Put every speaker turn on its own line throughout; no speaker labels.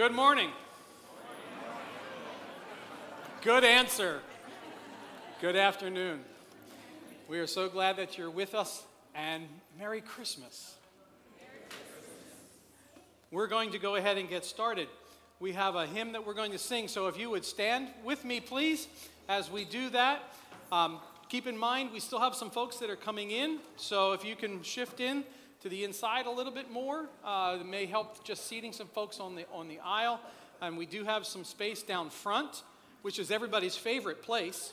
Good morning. Good answer. Good afternoon. We are so glad that you're with us and Merry Christmas. We're going to go ahead and get started. We have a hymn that we're going to sing, so if you would stand with me, please, as we do that. Um, keep in mind, we still have some folks that are coming in, so if you can shift in to the inside a little bit more, uh, it may help just seating some folks on the, on the aisle. And we do have some space down front, which is everybody's favorite place.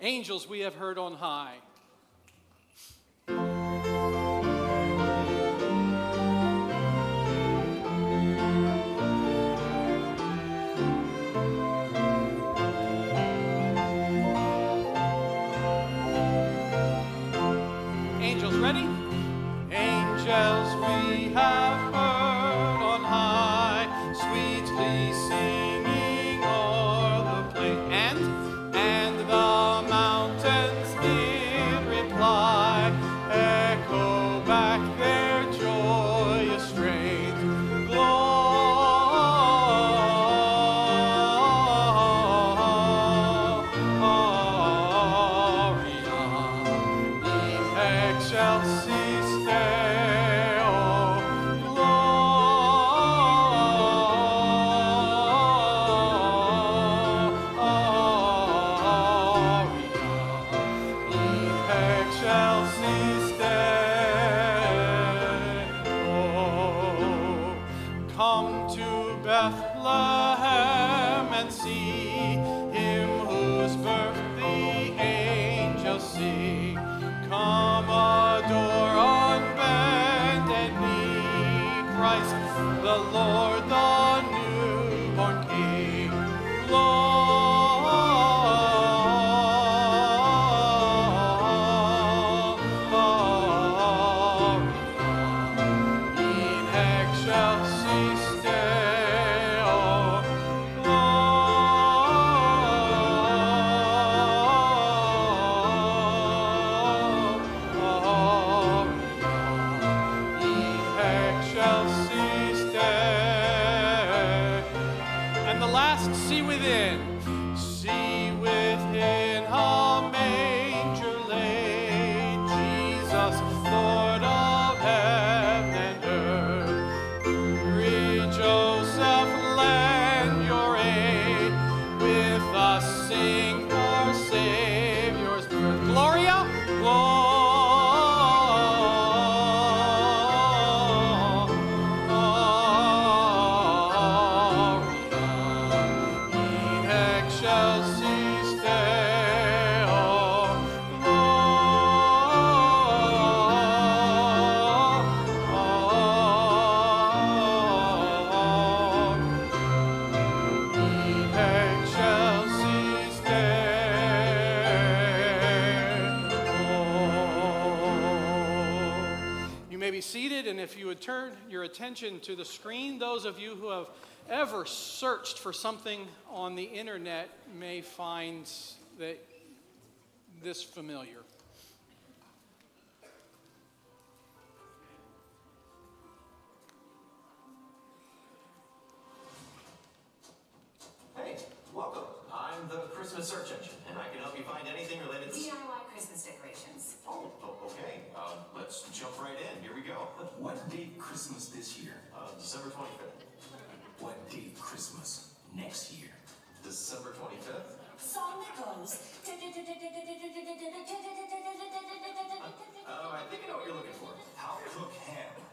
Angels we have heard on high. Turn your attention to the screen, those of you who have ever searched for something on the internet may find that this familiar.
Hey, welcome. I'm the Christmas search engine, December 25th.
Song that goes.
Oh, I think I know what you're looking for.
How cook ham?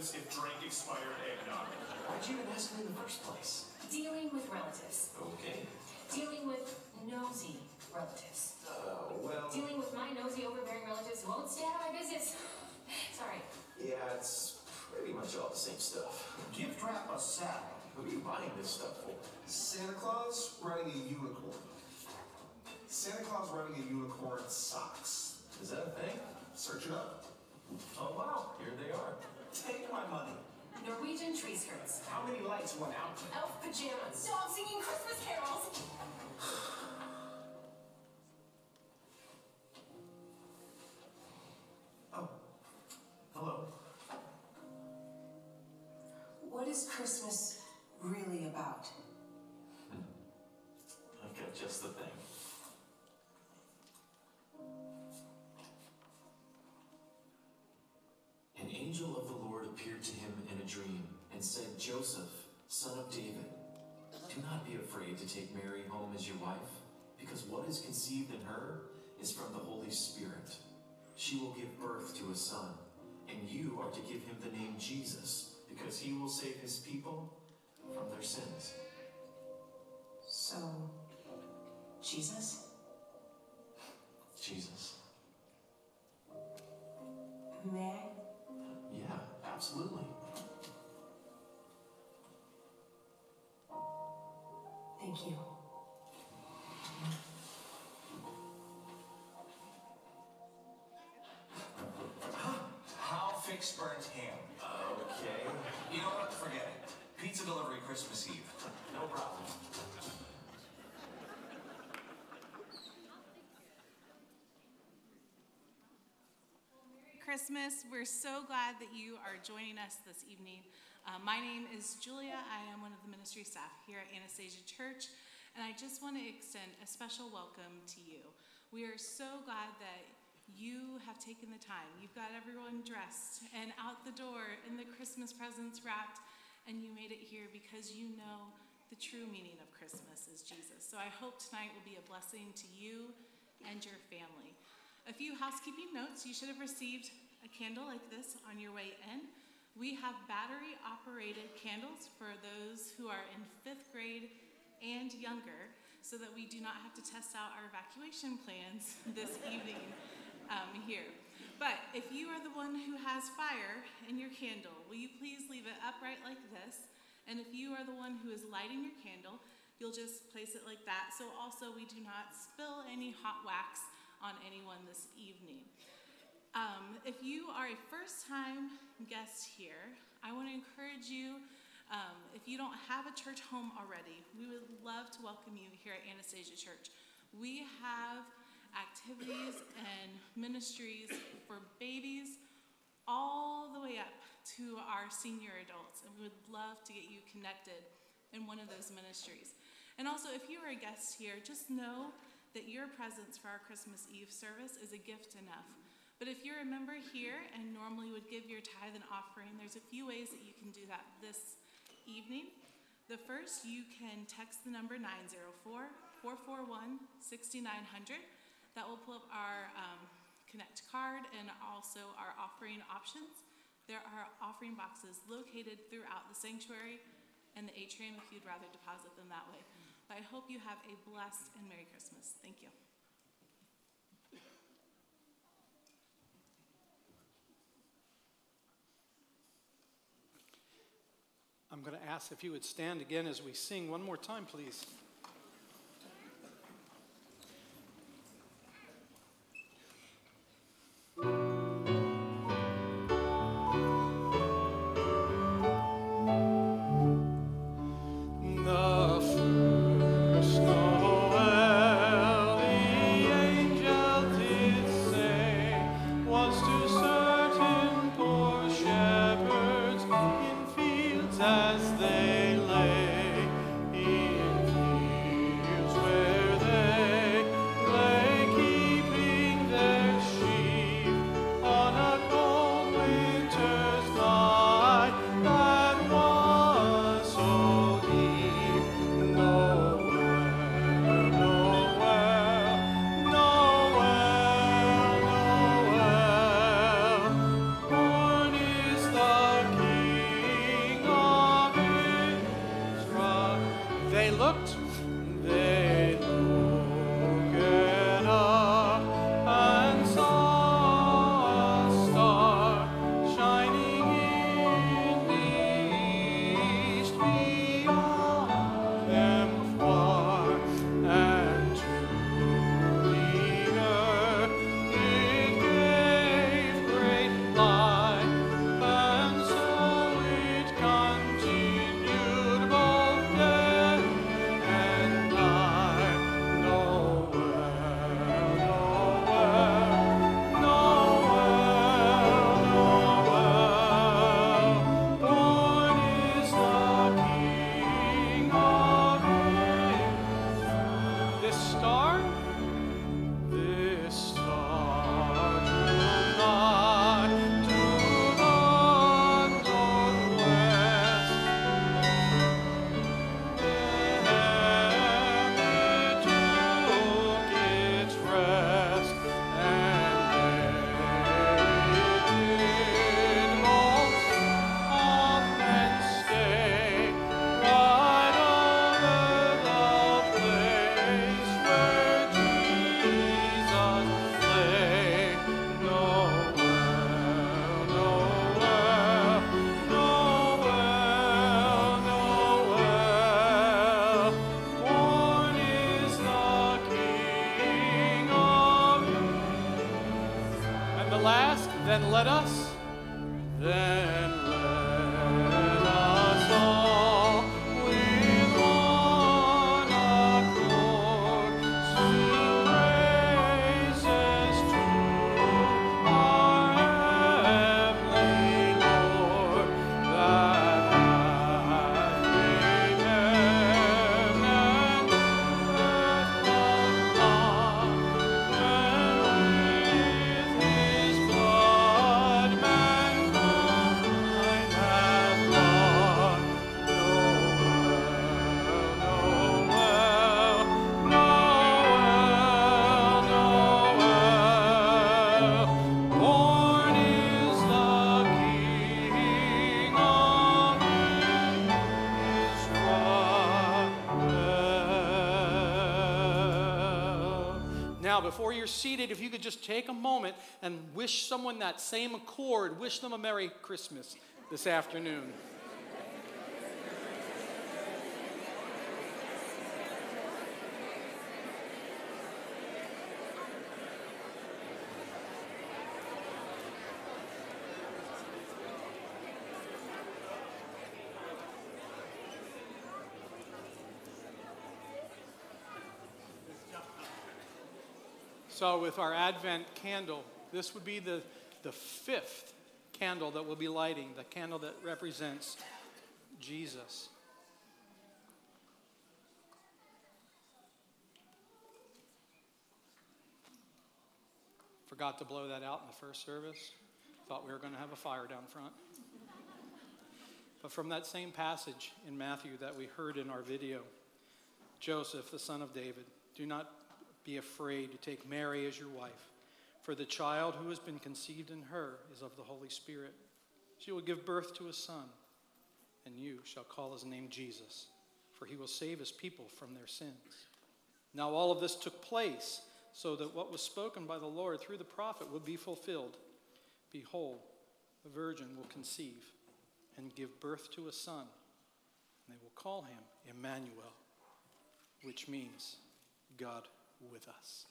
Happens if drink expired eggnog?
Why'd you even ask me in the first place?
Dealing with relatives.
Okay.
Dealing with nosy relatives.
Oh, well.
Dealing with my nosy, overbearing relatives won't stay out of my business. Sorry.
Yeah, it's pretty much all the same stuff.
Gift wrap a salad.
Who are you buying this stuff for?
Santa Claus riding a unicorn. Santa Claus riding a unicorn socks.
Is that a thing?
Search it up.
Oh, wow. Here they are.
Take my money.
Norwegian tree skirts.
How many lights went out?
Elf pajamas. Dog singing Christmas carols.
Oh. Hello.
What is Christmas really about?
And said, Joseph, son of David, do not be afraid to take Mary home as your wife, because what is conceived in her is from the Holy Spirit. She will give birth to a son, and you are to give him the name Jesus, because he will save his people from their sins.
So, Jesus?
Jesus.
May I?
Yeah, absolutely.
Thank you.
How fix burnt ham?
Okay,
You know what? Forget it. Pizza delivery Christmas Eve.
no problem.
Christmas. We're so glad that you are joining us this evening. Uh, my name is Julia. I am one of the ministry staff here at Anastasia Church, and I just want to extend a special welcome to you. We are so glad that you have taken the time. You've got everyone dressed and out the door, and the Christmas presents wrapped, and you made it here because you know the true meaning of Christmas is Jesus. So I hope tonight will be a blessing to you and your family. A few housekeeping notes. You should have received a candle like this on your way in. We have battery operated candles for those who are in fifth grade and younger so that we do not have to test out our evacuation plans this evening um, here. But if you are the one who has fire in your candle, will you please leave it upright like this? And if you are the one who is lighting your candle, you'll just place it like that. So also we do not spill any hot wax on anyone this evening. Um, if you are a first time guest here, I want to encourage you. Um, if you don't have a church home already, we would love to welcome you here at Anastasia Church. We have activities and ministries for babies all the way up to our senior adults, and we would love to get you connected in one of those ministries. And also, if you are a guest here, just know that your presence for our Christmas Eve service is a gift enough. But if you're a member here and normally would give your tithe and offering, there's a few ways that you can do that this evening. The first, you can text the number 904 441 6900. That will pull up our um, Connect card and also our offering options. There are offering boxes located throughout the sanctuary and the atrium if you'd rather deposit them that way. But I hope you have a blessed and Merry Christmas. Thank you.
I'm going to ask if you would stand again as we sing one more time, please. Now, before you're seated, if you could just take a moment and wish someone that same accord, wish them a Merry Christmas this afternoon. So, with our Advent candle, this would be the, the fifth candle that we'll be lighting, the candle that represents Jesus. Forgot to blow that out in the first service. Thought we were going to have a fire down front. But from that same passage in Matthew that we heard in our video, Joseph, the son of David, do not be afraid to take Mary as your wife, for the child who has been conceived in her is of the Holy Spirit. She will give birth to a son, and you shall call his name Jesus, for he will save his people from their sins. Now, all of this took place so that what was spoken by the Lord through the prophet would be fulfilled. Behold, the virgin will conceive and give birth to a son, and they will call him Emmanuel, which means God with us.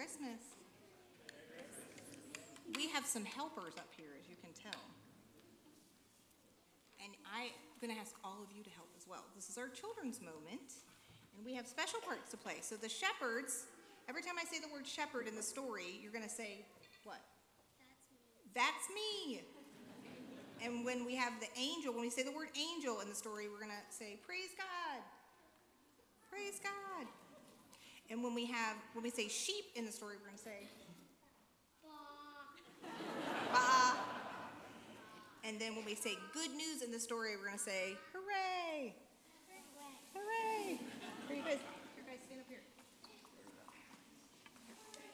Christmas. We have some helpers up here, as you can tell. And I'm going to ask all of you to help as well. This is our children's moment, and we have special parts to play. So the shepherds, every time I say the word shepherd in the story, you're going to say, what? That's me. That's me. And when we have the angel, when we say the word angel in the story, we're going to say, Praise God. Praise God. And when we have, when we say sheep in the story, we're going to say, Bah. And then when we say good news in the story, we're going to say, Hooray. Hooray. Here you guys, here guys, stand up here.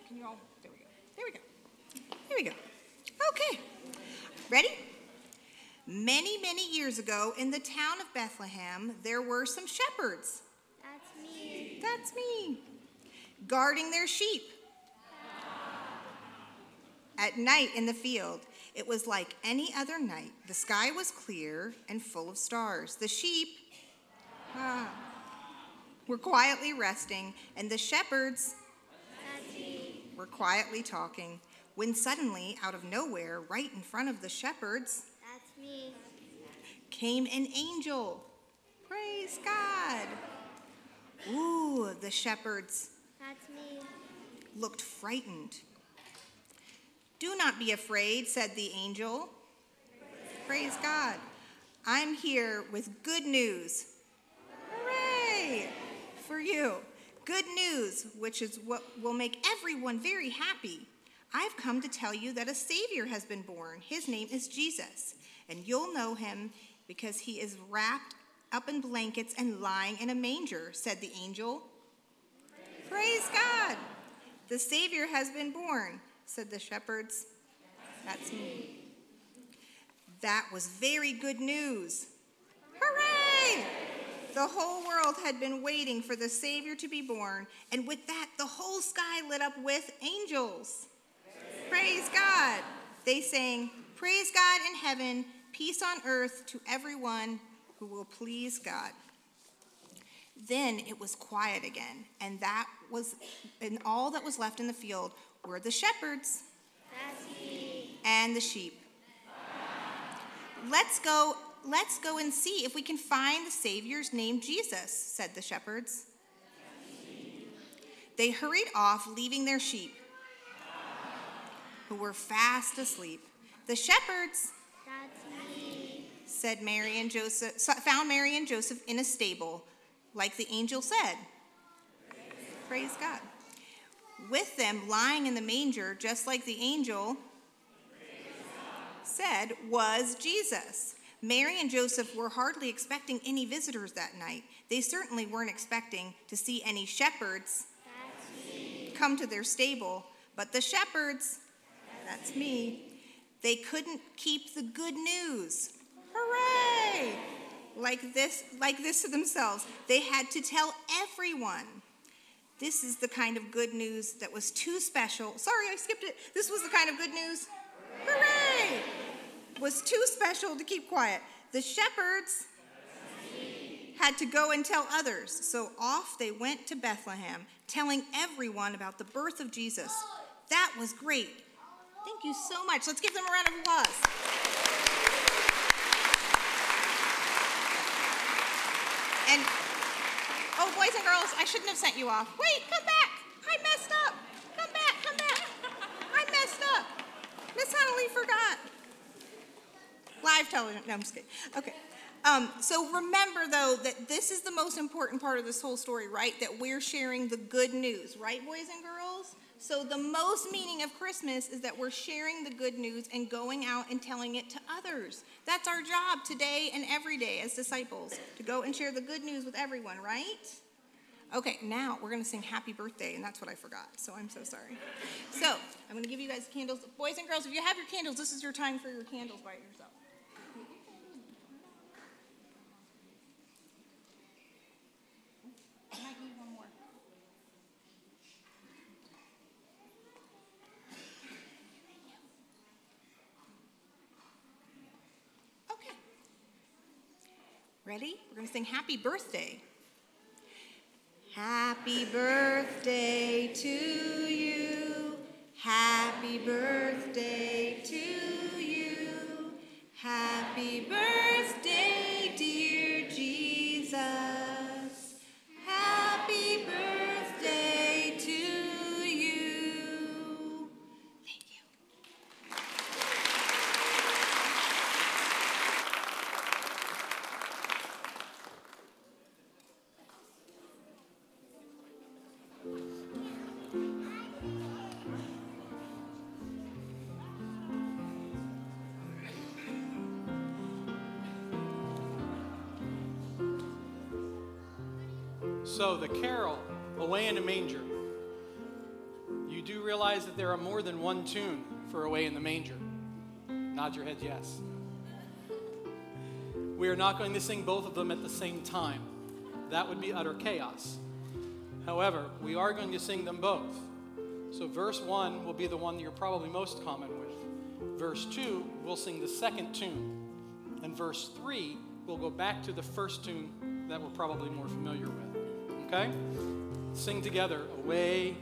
Can you all, there we go. There we go. There we go. Okay. Ready? Many, many years ago in the town of Bethlehem, there were some shepherds.
That's me.
That's me. Guarding their sheep. At night in the field, it was like any other night. The sky was clear and full of stars. The sheep ah, were quietly resting, and the shepherds were quietly talking. When suddenly, out of nowhere, right in front of the shepherds,
That's me.
came an angel. Praise God. Ooh, the shepherds. Looked frightened. Do not be afraid, said the angel. Praise God. I'm here with good news. Hooray! For you. Good news, which is what will make everyone very happy. I've come to tell you that a Savior has been born. His name is Jesus, and you'll know him because he is wrapped up in blankets and lying in a manger, said the angel. Praise God. The Savior has been born, said the shepherds. That's me. That was very good news. Hooray! The whole world had been waiting for the Savior to be born, and with that, the whole sky lit up with angels. Praise God. They sang, Praise God in heaven, peace on earth to everyone who will please God. Then it was quiet again, and that was and all that was left in the field were the shepherds and the sheep. Let's go, let's go and see if we can find the Savior's name Jesus, said the shepherds. They hurried off, leaving their sheep, who were fast asleep. The shepherds said Mary and Joseph found Mary and Joseph in a stable, like the angel said. Praise God. With them lying in the manger, just like the angel said, was Jesus. Mary and Joseph were hardly expecting any visitors that night. They certainly weren't expecting to see any shepherds come to their stable, but the shepherds, that's me, they couldn't keep the good news. Hooray! Like this, like this to themselves. They had to tell everyone. This is the kind of good news that was too special. Sorry, I skipped it. This was the kind of good news. Hooray! Was too special to keep quiet. The shepherds had to go and tell others. So off they went to Bethlehem, telling everyone about the birth of Jesus. That was great. Thank you so much. Let's give them a round of applause. And oh, boys and girls, I shouldn't have sent you off. Wait, come back. I messed up. Come back, come back. I messed up. Miss Huntley forgot. Live television. No, I'm just kidding. Okay. Um, so remember, though, that this is the most important part of this whole story, right? That we're sharing the good news, right, boys and girls? So the most meaning of Christmas is that we're sharing the good news and going out and telling it to others. That's our job today and every day as disciples, to go and share the good news with everyone, right? Okay, now we're going to sing happy birthday, and that's what I forgot, so I'm so sorry. So I'm going to give you guys candles. Boys and girls, if you have your candles, this is your time for your candles by yourself. I might need one more. Okay. Ready? We're going to sing happy birthday. Happy birthday to you. Happy birthday to you. Happy birthday,
Manger. You do realize that there are more than one tune for Away in the Manger. Nod your head, yes. We are not going to sing both of them at the same time. That would be utter chaos. However, we are going to sing them both. So, verse 1 will be the one that you're probably most common with. Verse 2, we'll sing the second tune. And verse 3, we'll go back to the first tune that we're probably more familiar with. Okay? Sing together, Away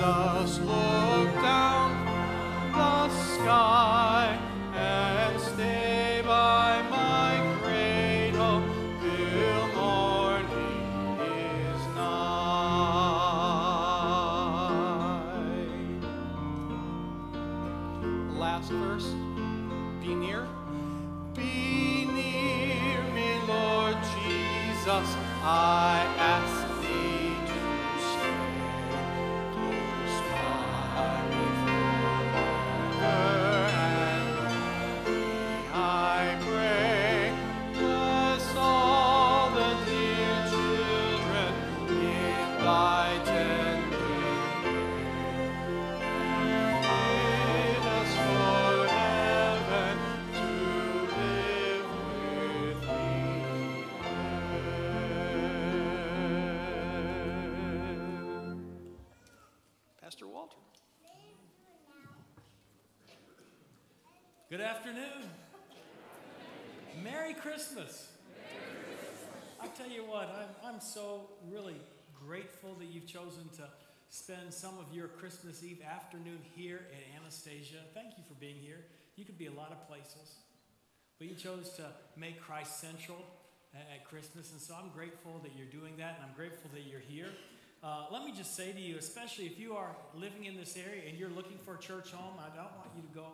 Jesus, look
so really grateful that you've chosen to spend some of your Christmas Eve afternoon here at Anastasia. Thank you for being here. You could be a lot of places, but you chose to make Christ central at, Christmas, and so I'm grateful that you're doing that, and I'm grateful that you're here. Uh, let me just say to you, especially if you are living in this area and you're looking for a church home, I don't want you to go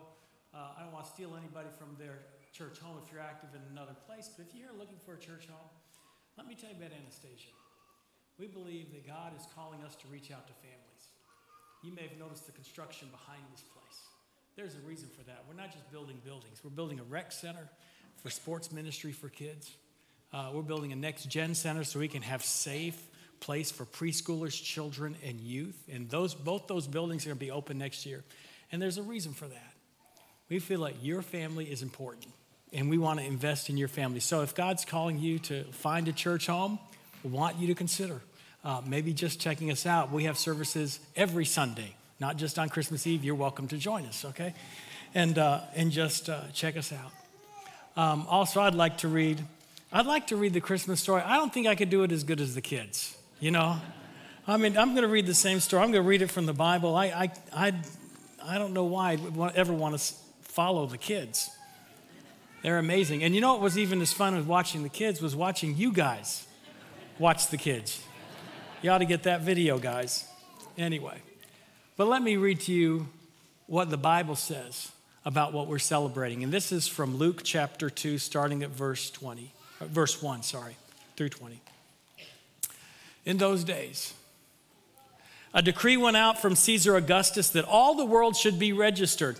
uh, I don't want to steal anybody from their church home if you're active in another place, but if you're looking for a church home, let me tell you about Anastasia. We believe that God is calling us to reach out to families. You may have noticed the construction behind this place. There's a reason for that. We're not just building buildings, we're building a rec center for sports ministry for kids. Uh, we're building a next gen center so we can have safe place for preschoolers, children, and youth. And those both those buildings are going to be open next year. And there's a reason for that. We feel like your family is important and we want to invest in your family. So if God's calling you to find a church home, we want you to consider uh, maybe just checking us out. We have services every Sunday, not just on Christmas Eve. You're welcome to join us, okay? And, uh, and just uh, check us out. Um, also, I'd like to read. I'd like to read the Christmas story. I don't think I could do it as good as the kids. You know, I mean, I'm going to read the same story. I'm going to read it from the Bible. I, I, I, I don't know why I'd ever want to follow the kids. They're amazing. And you know what was even as fun as watching the kids was watching you guys. watch the kids. You ought to get that video, guys. Anyway, but let me read to you what the Bible says about what we're celebrating. And this is from Luke chapter 2, starting at verse 20, uh, verse 1, sorry, through 20. In those days, a decree went out from Caesar Augustus that all the world should be registered.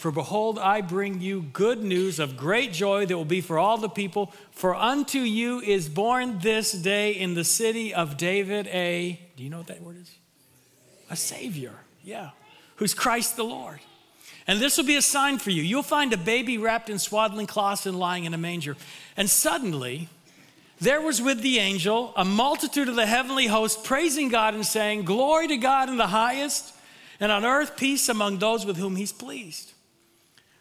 For behold, I bring you good news of great joy that will be for all the people. For unto you is born this day in the city of David a, do you know what that word is? A Savior, yeah, who's Christ the Lord. And this will be a sign for you. You'll find a baby wrapped in swaddling cloths and lying in a manger. And suddenly, there was with the angel a multitude of the heavenly host praising God and saying, Glory to God in the highest, and on earth peace among those with whom he's pleased.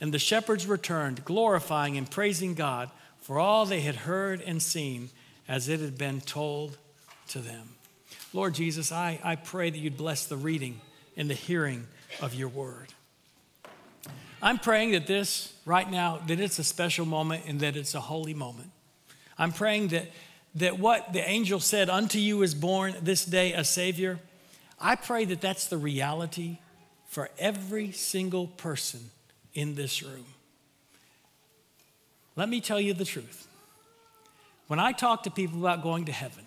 And the shepherds returned, glorifying and praising God for all they had heard and seen as it had been told to them. Lord Jesus, I, I pray that you'd bless the reading and the hearing of your word. I'm praying that this, right now, that it's a special moment and that it's a holy moment. I'm praying that, that what the angel said, unto you is born this day a Savior, I pray that that's the reality for every single person in this room. Let me tell you the truth. When I talk to people about going to heaven,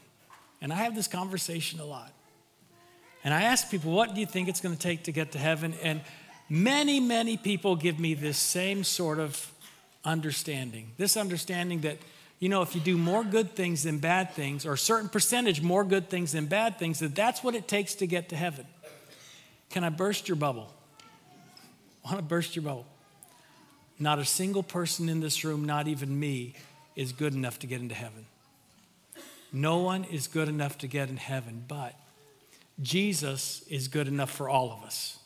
and I have this conversation a lot, and I ask people, what do you think it's going to take to get to heaven? And many, many people give me this same sort of understanding. This understanding that, you know, if you do more good things than bad things, or a certain percentage more good things than bad things, that that's what it takes to get to heaven. Can I burst your bubble? I want to burst your bubble. Not a single person in this room, not even me, is good enough to get into heaven. No one is good enough to get in heaven, but Jesus is good enough for all of us.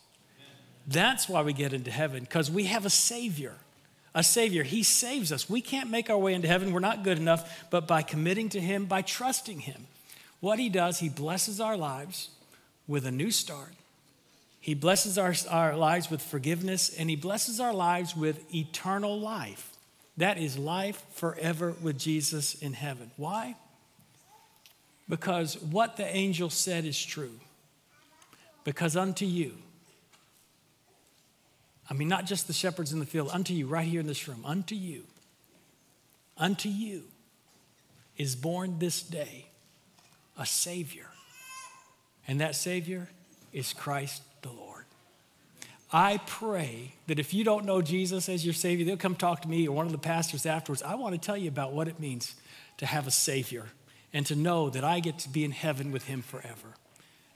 That's why we get into heaven, because we have a Savior. A Savior. He saves us. We can't make our way into heaven. We're not good enough, but by committing to Him, by trusting Him, what He does, He blesses our lives with a new start. He blesses our, our lives with forgiveness, and He blesses our lives with eternal life. That is life forever with Jesus in heaven. Why? Because what the angel said is true. Because unto you, I mean, not just the shepherds in the field, unto you, right here in this room, unto you, unto you is born this day a Savior. And that Savior is Christ the Lord. I pray that if you don't know Jesus as your Savior, they'll come talk to me or one of the pastors afterwards. I want to tell you about what it means to have a Savior and to know that I get to be in heaven with Him forever.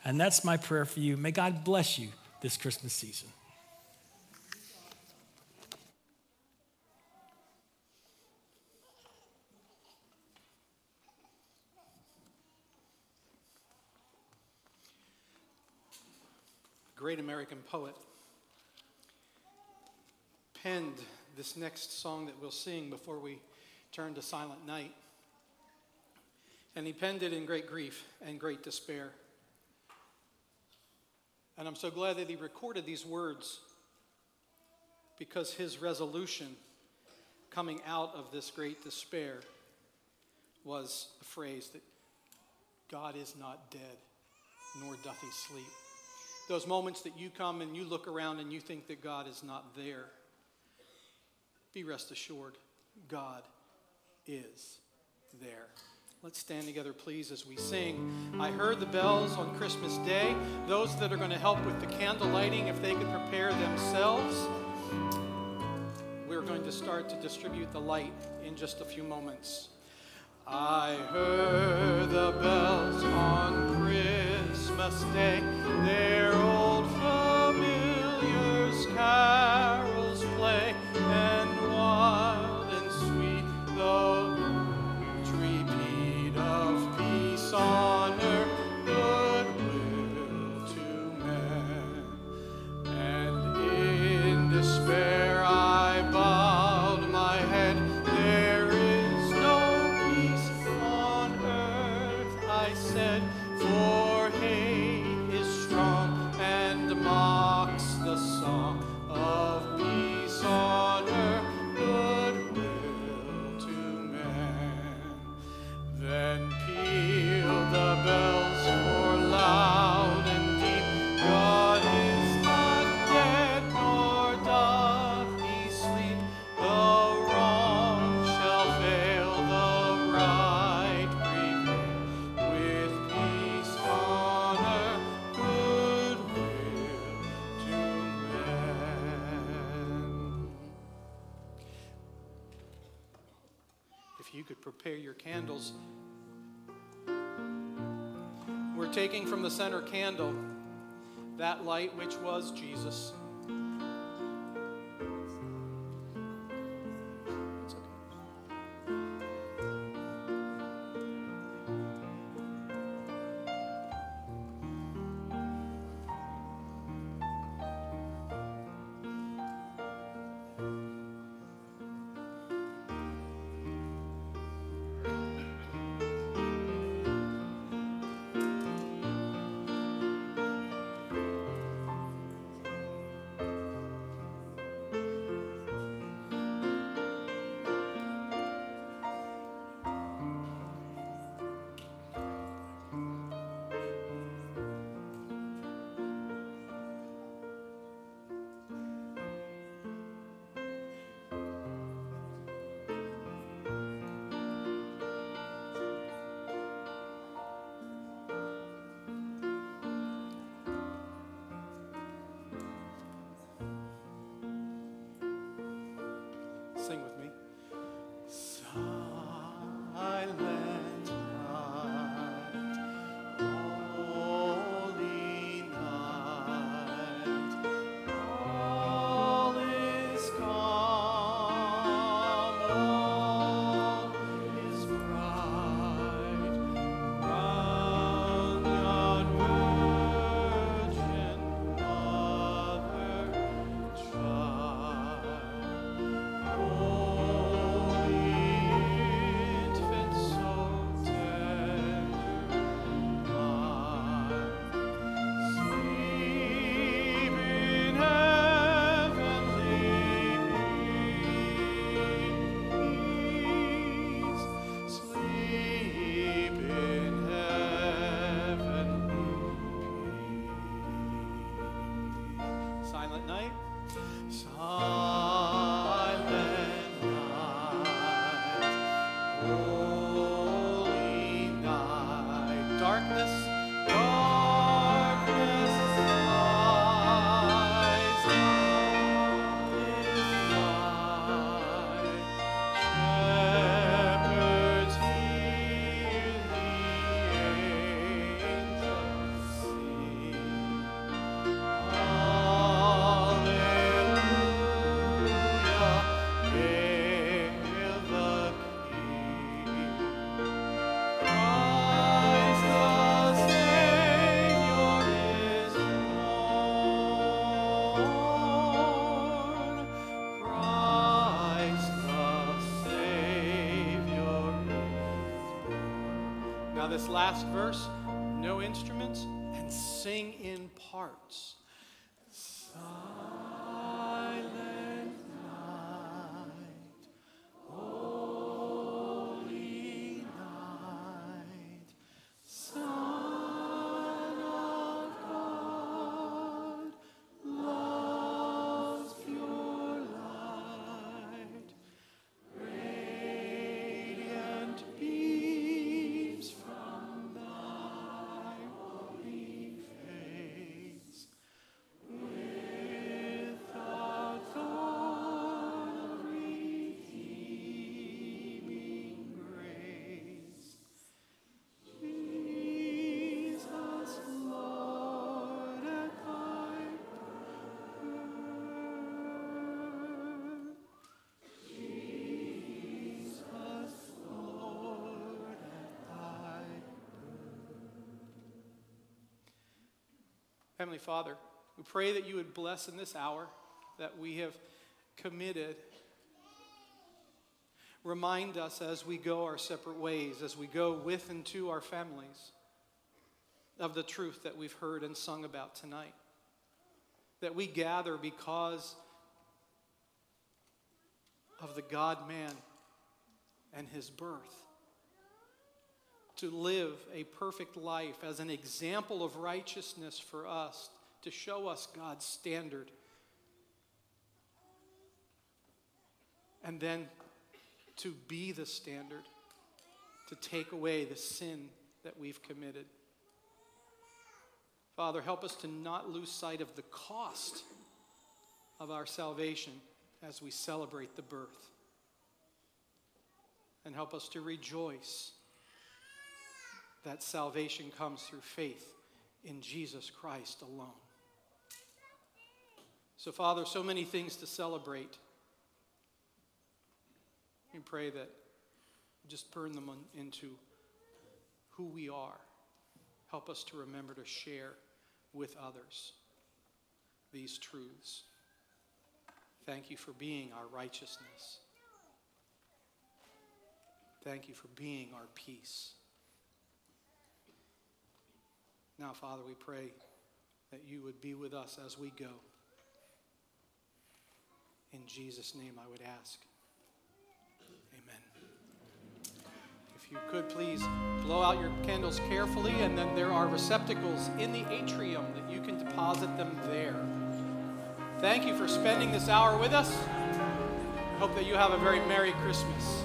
And that's my prayer for you. May God bless you this Christmas season.
Great American poet, penned this next song that we'll sing before we turn to Silent Night. And he penned it in great grief and great despair. And I'm so glad that he recorded these words because his resolution coming out of this great despair was a phrase that God is not dead, nor doth he sleep. Those moments that you come and you look around and you think that God is not there, be rest assured, God is there. Let's stand together, please, as we sing. I heard the bells on Christmas Day. Those that are going to help with the candle lighting, if they could prepare themselves, we're going to start to distribute the light in just a few moments. I heard the bells on Christmas Day, their old Prepare your candles. We're taking from the center candle that light which was Jesus. This last verse, no instruments, and sing in parts. Heavenly Father, we pray that you would bless in this hour that we have committed. Remind us as we go our separate ways, as we go with and to our families, of the truth that we've heard and sung about tonight. That we gather because of the God man and his birth. To live a perfect life as an example of righteousness for us, to show us God's standard. And then to be the standard, to take away the sin that we've committed. Father, help us to not lose sight of the cost of our salvation as we celebrate the birth. And help us to rejoice that salvation comes through faith in Jesus Christ alone. So, Father, so many things to celebrate. We pray that just burn them into who we are. Help us to remember to share with others these truths. Thank you for being our righteousness. Thank you for being our peace. Now, Father, we pray that you would be with us as we go. In Jesus' name, I would ask. Amen. If you could please blow out your candles carefully, and then there are receptacles in the atrium that you can deposit them there. Thank you for spending this hour with us. Hope that you have a very Merry Christmas.